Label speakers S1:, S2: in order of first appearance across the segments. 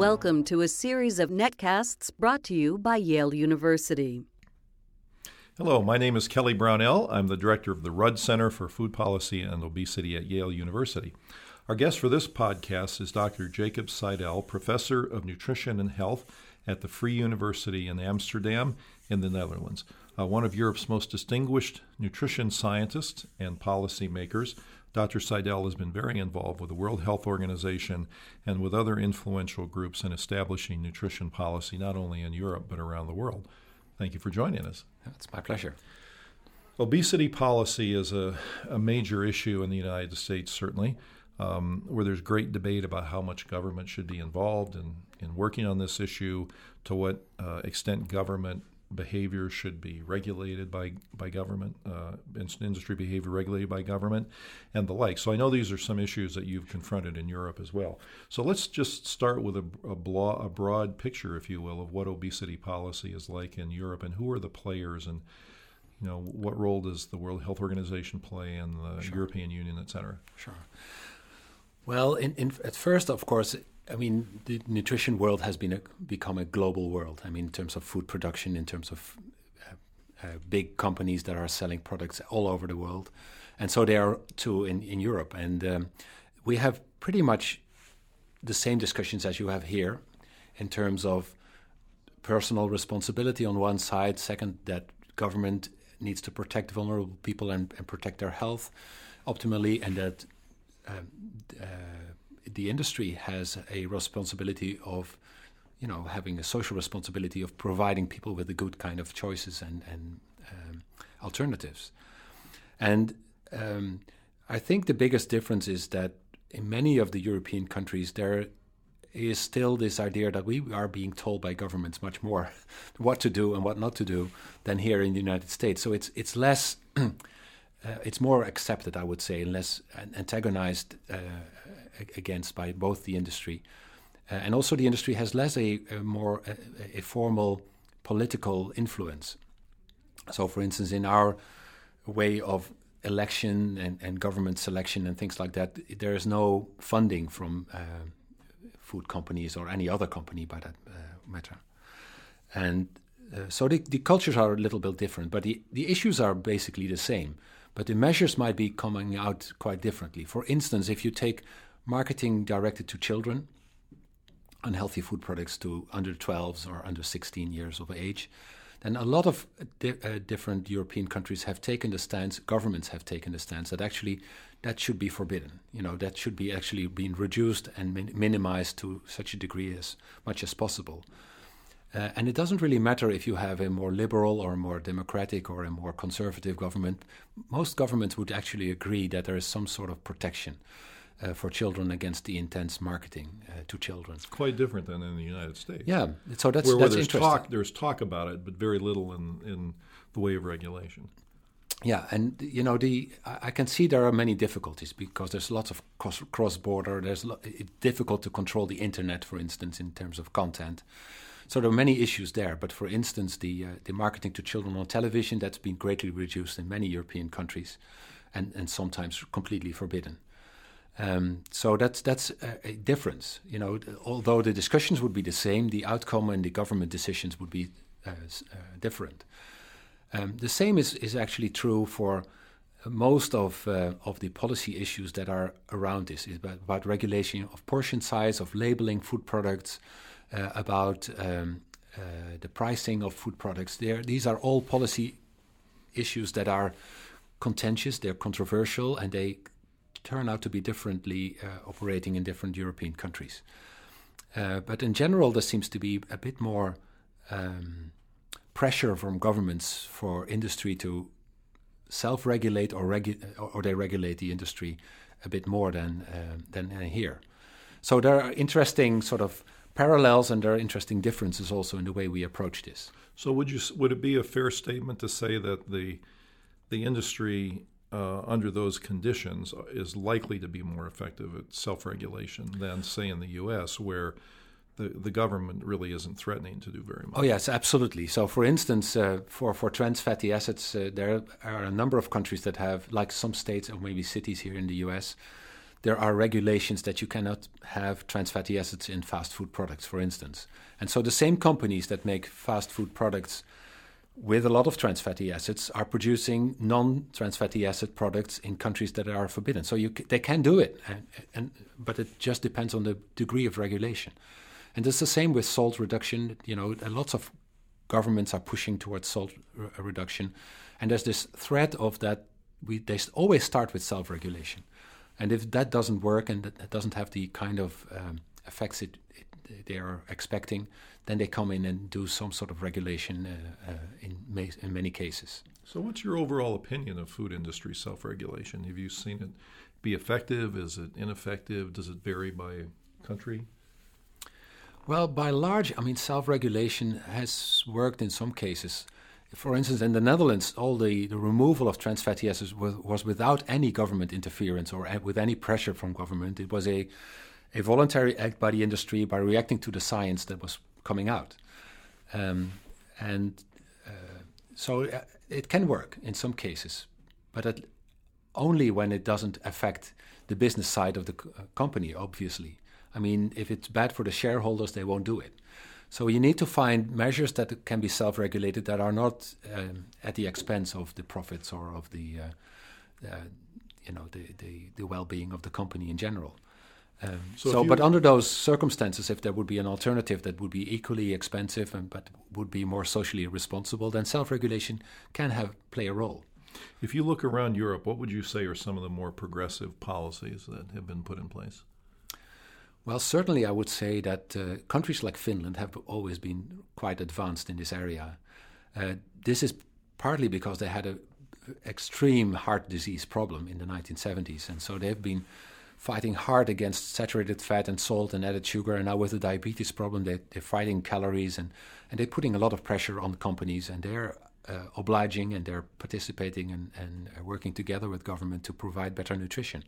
S1: Welcome to a series of netcasts brought to you by Yale University.
S2: Hello, my name is Kelly Brownell. I'm the director of the Rudd Center for Food Policy and Obesity at Yale University. Our guest for this podcast is Dr. Jacob Seidell, professor of nutrition and health at the Free University in Amsterdam in the Netherlands. Uh, one of Europe's most distinguished nutrition scientists and policymakers, Dr. Seidell has been very involved with the World Health Organization and with other influential groups in establishing nutrition policy not only in Europe but around the world. Thank you for joining us.
S3: It's my pleasure.
S2: Obesity policy is a, a major issue in the United States, certainly, um, where there's great debate about how much government should be involved in, in working on this issue, to what uh, extent government behavior should be regulated by by government, uh, industry behavior regulated by government, and the like. So I know these are some issues that you've confronted in Europe as well. So let's just start with a, a, blo- a broad picture, if you will, of what obesity policy is like in Europe and who are the players and you know what role does the World Health Organization play and the sure. European Union, et cetera.
S3: Sure. Well, in, in, at first, of course, I mean, the nutrition world has been a, become a global world. I mean, in terms of food production, in terms of uh, uh, big companies that are selling products all over the world, and so they are too in in Europe. And um, we have pretty much the same discussions as you have here, in terms of personal responsibility on one side. Second, that government needs to protect vulnerable people and, and protect their health optimally, and that. Um, uh, the industry has a responsibility of, you know, having a social responsibility of providing people with a good kind of choices and and um, alternatives. And um, I think the biggest difference is that in many of the European countries there is still this idea that we are being told by governments much more what to do and what not to do than here in the United States. So it's it's less. Uh, it's more accepted, I would say, less antagonized uh, against by both the industry uh, and also the industry has less a, a more a, a, formal political influence. So, for instance, in our way of election and, and government selection and things like that, there is no funding from uh, food companies or any other company by that uh, matter. And uh, so the, the cultures are a little bit different, but the, the issues are basically the same. But the measures might be coming out quite differently. For instance, if you take marketing directed to children, unhealthy food products to under 12s or under 16 years of age, then a lot of di- uh, different European countries have taken the stance, governments have taken the stance that actually that should be forbidden. You know, that should be actually being reduced and min- minimized to such a degree as much as possible. Uh, and it doesn't really matter if you have a more liberal or a more democratic or a more conservative government. Most governments would actually agree that there is some sort of protection uh, for children against the intense marketing uh, to children.
S2: It's quite different than in the United States.
S3: Yeah, so that's
S2: where,
S3: that's
S2: there's
S3: interesting.
S2: talk there's talk about it, but very little in in the way of regulation.
S3: Yeah, and you know the I can see there are many difficulties because there's lots of cross cross border. There's lo- it's difficult to control the internet, for instance, in terms of content. So there are many issues there. But for instance, the uh, the marketing to children on television that's been greatly reduced in many European countries, and and sometimes completely forbidden. Um, so that's that's a, a, difference. You know, although the discussions would be the same, the outcome and the government decisions would be uh, uh, different. Um, the same is is actually true for most of uh, of the policy issues that are around this. Is about, about, regulation of portion size, of labeling food products, uh, about um, uh, the pricing of food products. There, these are all policy issues that are contentious. They're controversial, and they turn out to be differently uh, operating in different European countries. Uh, but in general, there seems to be a bit more um, pressure from governments for industry to self-regulate or, regu- or they regulate the industry a bit more than uh, than here. So there are interesting sort of parallels and there are interesting differences also in the way we approach this.
S2: So would you would it be a fair statement to say that the the industry uh, under those conditions is likely to be more effective at self-regulation than, say, in the U.S., where the, the government really isn't threatening to do very much.
S3: Oh yes, absolutely. So, for instance, uh, for for trans fatty acids, uh, there are a number of countries that have, like some states or maybe cities here in the U.S., there are regulations that you cannot have trans fatty acids in fast food products, for instance. And so the same companies that make fast food products with a lot of trans fatty acids are producing non-trans fatty acid products in countries that are forbidden. So you, they can do it, and, and, but it just depends on the degree of regulation. And it's the same with salt reduction. You know, lots of governments are pushing towards salt re- uh, reduction, and there's this threat of that we they always start with self-regulation, and if that doesn't work and that doesn't have the kind of um, effects it, it, they are expecting, then they come in and do some sort of regulation uh, uh, in, ma- in many cases.
S2: So, what's your overall opinion of food industry self-regulation? Have you seen it be effective? Is it ineffective? Does it vary by country?
S3: Well, by large, I mean, self regulation has worked in some cases. For instance, in the Netherlands, all the, the removal of trans fatty acids was, was without any government interference or with any pressure from government. It was a, a voluntary act by the industry by reacting to the science that was coming out. Um, and uh, so uh, it can work in some cases, but it, only when it doesn't affect the business side of the uh, company, obviously. I mean, if it's bad for the shareholders, they won't do it. So you need to find measures that can be self-regulated that are not um, at the expense of the profits or of the, uh, uh, you know, the, the, the, well-being of the company in general. Um, so, so but under those circumstances, if there would be an alternative that would be equally expensive and but would be more socially responsible, then self-regulation can have play a role.
S2: If you look around Europe, what would you say are some of the more progressive policies that have been put in place?
S3: Well, certainly, I would say that uh, countries like Finland have always been quite advanced in this area. Uh, this is partly because they had an extreme heart disease problem in the 1970s, and so they've been fighting hard against saturated fat and salt and added sugar. And now with the diabetes problem, they, are fighting calories and, and they're putting a lot of pressure on companies, and they're uh, obliging and they're participating and, and working together with government to provide better nutrition.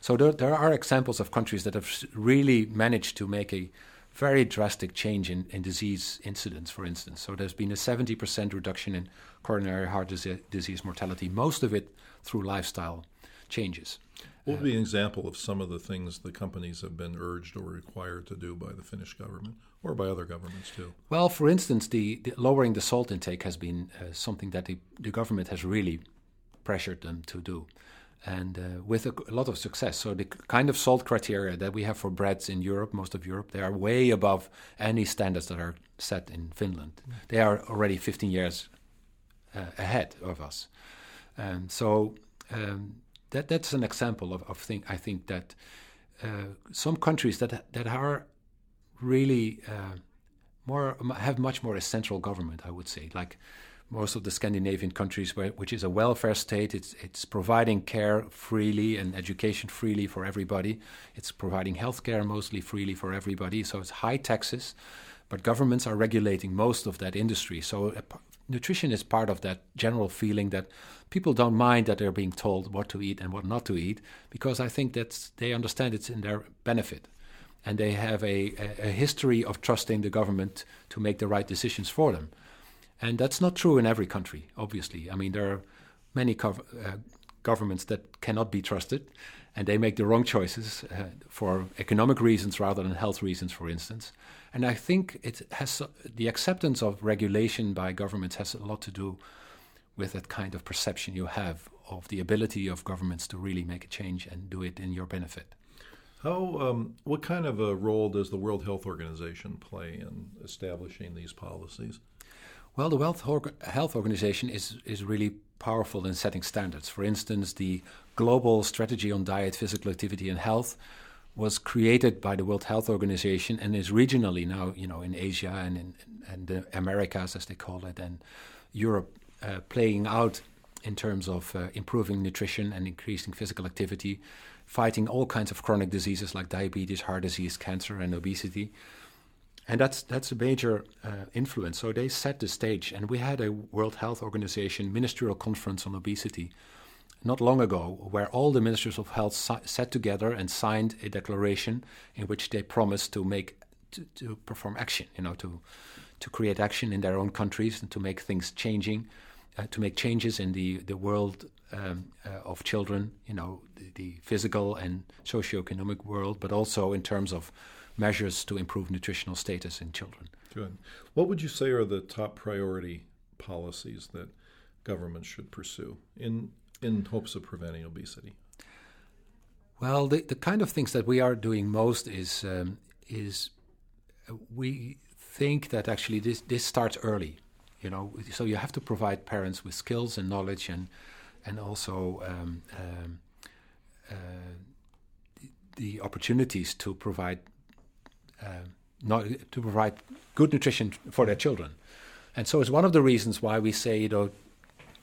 S3: So there, there are examples of countries that have really managed to make a very drastic change in, in disease incidence, for instance. So there's been a 70% reduction in coronary heart disease, disease mortality, most of it through lifestyle changes.
S2: What would be an example of some of the things the companies have been urged or required to do by the Finnish government or by other governments too?
S3: Well, for instance, the, the lowering the salt intake has been uh, something that the, the government has really pressured them to do. And uh, with a, a, lot of success. So, the kind of salt criteria that we have for breads in Europe, most of Europe, they are way above any standards that are set in Finland. Mm. They are already 15 years uh, ahead of us. And so, um, that that's an example of, of thing I think that uh, some countries that that are really uh, more have much more a central government, I would say, like most of the Scandinavian countries, where, which is a welfare state. It's it's providing care freely and education freely for everybody. It's providing healthcare mostly freely for everybody. So it's high taxes, but governments are regulating most of that industry. So nutrition is part of that general feeling that people don't mind that they're being told what to eat and what not to eat because I think that they understand it's in their benefit. And they have a, a, history of trusting the government to make the right decisions for them. And that's not true in every country, obviously. I mean, there are many uh, governments that cannot be trusted, and they make the wrong choices uh, for economic reasons rather than health reasons, for instance. And I think it has the acceptance of regulation by governments has a lot to do with that kind of perception you have of the ability of governments to really make a change and do it in your benefit.
S2: How, um, what kind of a role does the World Health Organization play in establishing these policies?
S3: Well, the World Health Organization is, is really powerful in setting standards. For instance, the Global Strategy on Diet, Physical Activity, and Health was created by the World Health Organization and is regionally now, you know, in Asia and in and the Americas, as they call it, and Europe, uh, playing out in terms of uh, improving nutrition and increasing physical activity, fighting all kinds of chronic diseases like diabetes, heart disease, cancer, and obesity. And that's that's a major uh, influence. So they set the stage, and we had a World Health Organization ministerial conference on obesity not long ago, where all the ministers of health si- sat together and signed a declaration in which they promised to make to, to, perform action, you know, to to create action in their own countries and to make things changing. uh, to make changes in the the world um, uh, of children. You know, the, the physical and socioeconomic world, but also in terms of measures to improve nutritional status in children.
S2: Good. What would you say are the top priority policies that governments should pursue in in hopes of preventing obesity?
S3: Well, the, the kind of things that we are doing most is um, is uh, we think that actually this this starts early, you know. So you have to provide parents with skills and knowledge and and also um, um, uh, the, opportunities to provide uh, not, to provide good nutrition for their children. And so it's one of the reasons why we say, you know,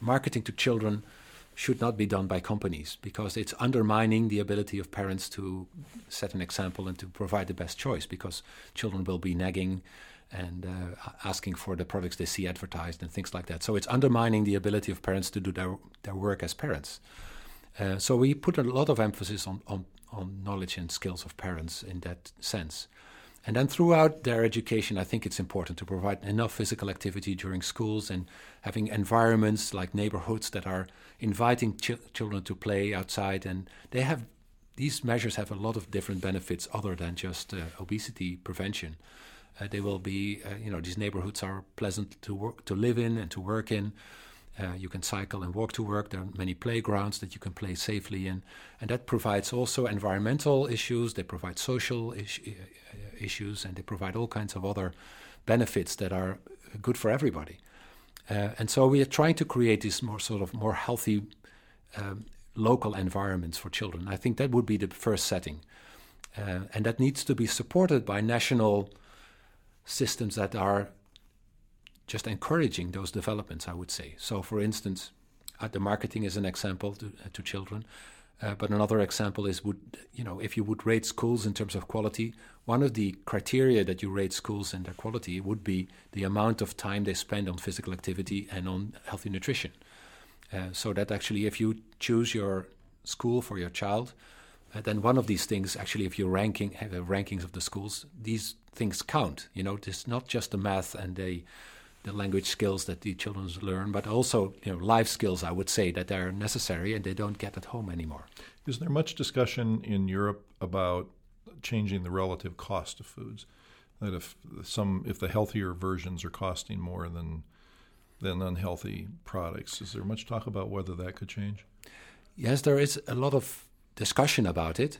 S3: marketing to children should not be done by companies because it's undermining the ability of parents to set an example and to provide the best choice because children will be nagging and uh, asking for the products they see advertised and things like that. So it's undermining the ability of parents to do their, their work as parents. Uh, so we put a lot of emphasis on, on, on knowledge and skills of parents in that sense. And then throughout their education, I think it's important to provide enough physical activity during schools and having environments like neighborhoods that are inviting ch- children to play outside. And they have these measures have a lot of different benefits other than just uh, obesity prevention. Uh, they will be, uh, you know, these neighborhoods are pleasant to work, to live in, and to work in. Uh, you can cycle and walk to work. There are many playgrounds that you can play safely in, and that provides also environmental issues. They provide social issues, and they provide all kinds of other benefits that are good for everybody. Uh, and so we are trying to create these more sort of more healthy um, local environments for children. I think that would be the first setting, uh, and that needs to be supported by national systems that are just encouraging those developments, I would say. So, for instance, uh, the marketing is an example to, uh, to children. Uh, but another example is would you know if you would rate schools in terms of quality, one of the criteria that you rate schools and their quality would be the amount of time they spend on physical activity and on healthy nutrition. Uh, so that actually, if you choose your school for your child, uh, then one of these things actually, if you're ranking have rankings of the schools, these things count. You know, it's not just the math and the the language skills that the children learn, but also you know life skills. I would say that are necessary and they don't get at home anymore.
S2: Is there much discussion in Europe about changing the relative cost of foods? That if some if the healthier versions are costing more than than unhealthy products, is there much talk about whether that could change?
S3: Yes, there is a lot of discussion about it.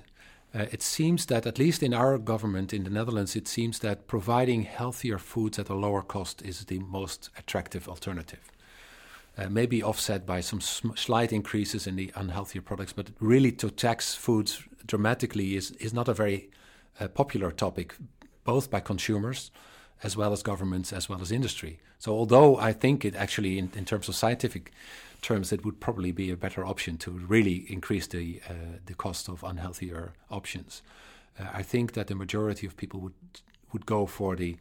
S3: Uh, it seems that, at least in our government in the Netherlands, it seems that providing healthier foods at a lower cost is the most attractive alternative. Uh, maybe offset by some slight increases in the unhealthier products, but really to tax foods dramatically is, is not a very uh, popular topic, both by consumers as well as governments as well as industry. So, although I think it actually, in, in terms of scientific terms, it would probably be a better option to really increase the uh, the cost of unhealthier options. Uh, I think that the majority of people would would go for the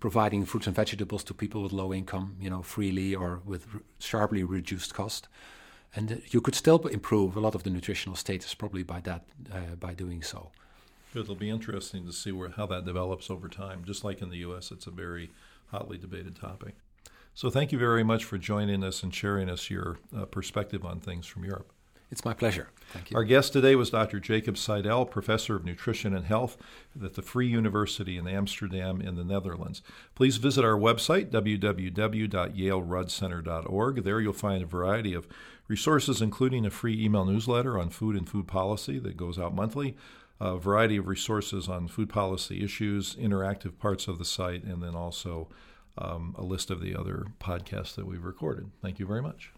S3: providing fruits and vegetables to people with low income, you know, freely or with sharply reduced cost. And uh, you could still improve a lot of the nutritional status probably by that uh, by doing so.
S2: It'll be interesting to see where how that develops over time. Just like in the U.S., it's a very hotly debated topic. So thank you very much for joining us and sharing us your uh, perspective on things from Europe.
S3: It's my pleasure. Thank you.
S2: Our guest today was Dr. Jacob Seidell, professor of nutrition and health at the Free University in Amsterdam in the Netherlands. Please visit our website, www.yaleruddcenter.org. There you'll find a variety of resources, including a free email newsletter on food and food policy that goes out monthly, a variety of resources on food policy issues, interactive parts of the site, and then also um, a list of the other podcasts that we've recorded. Thank you very much.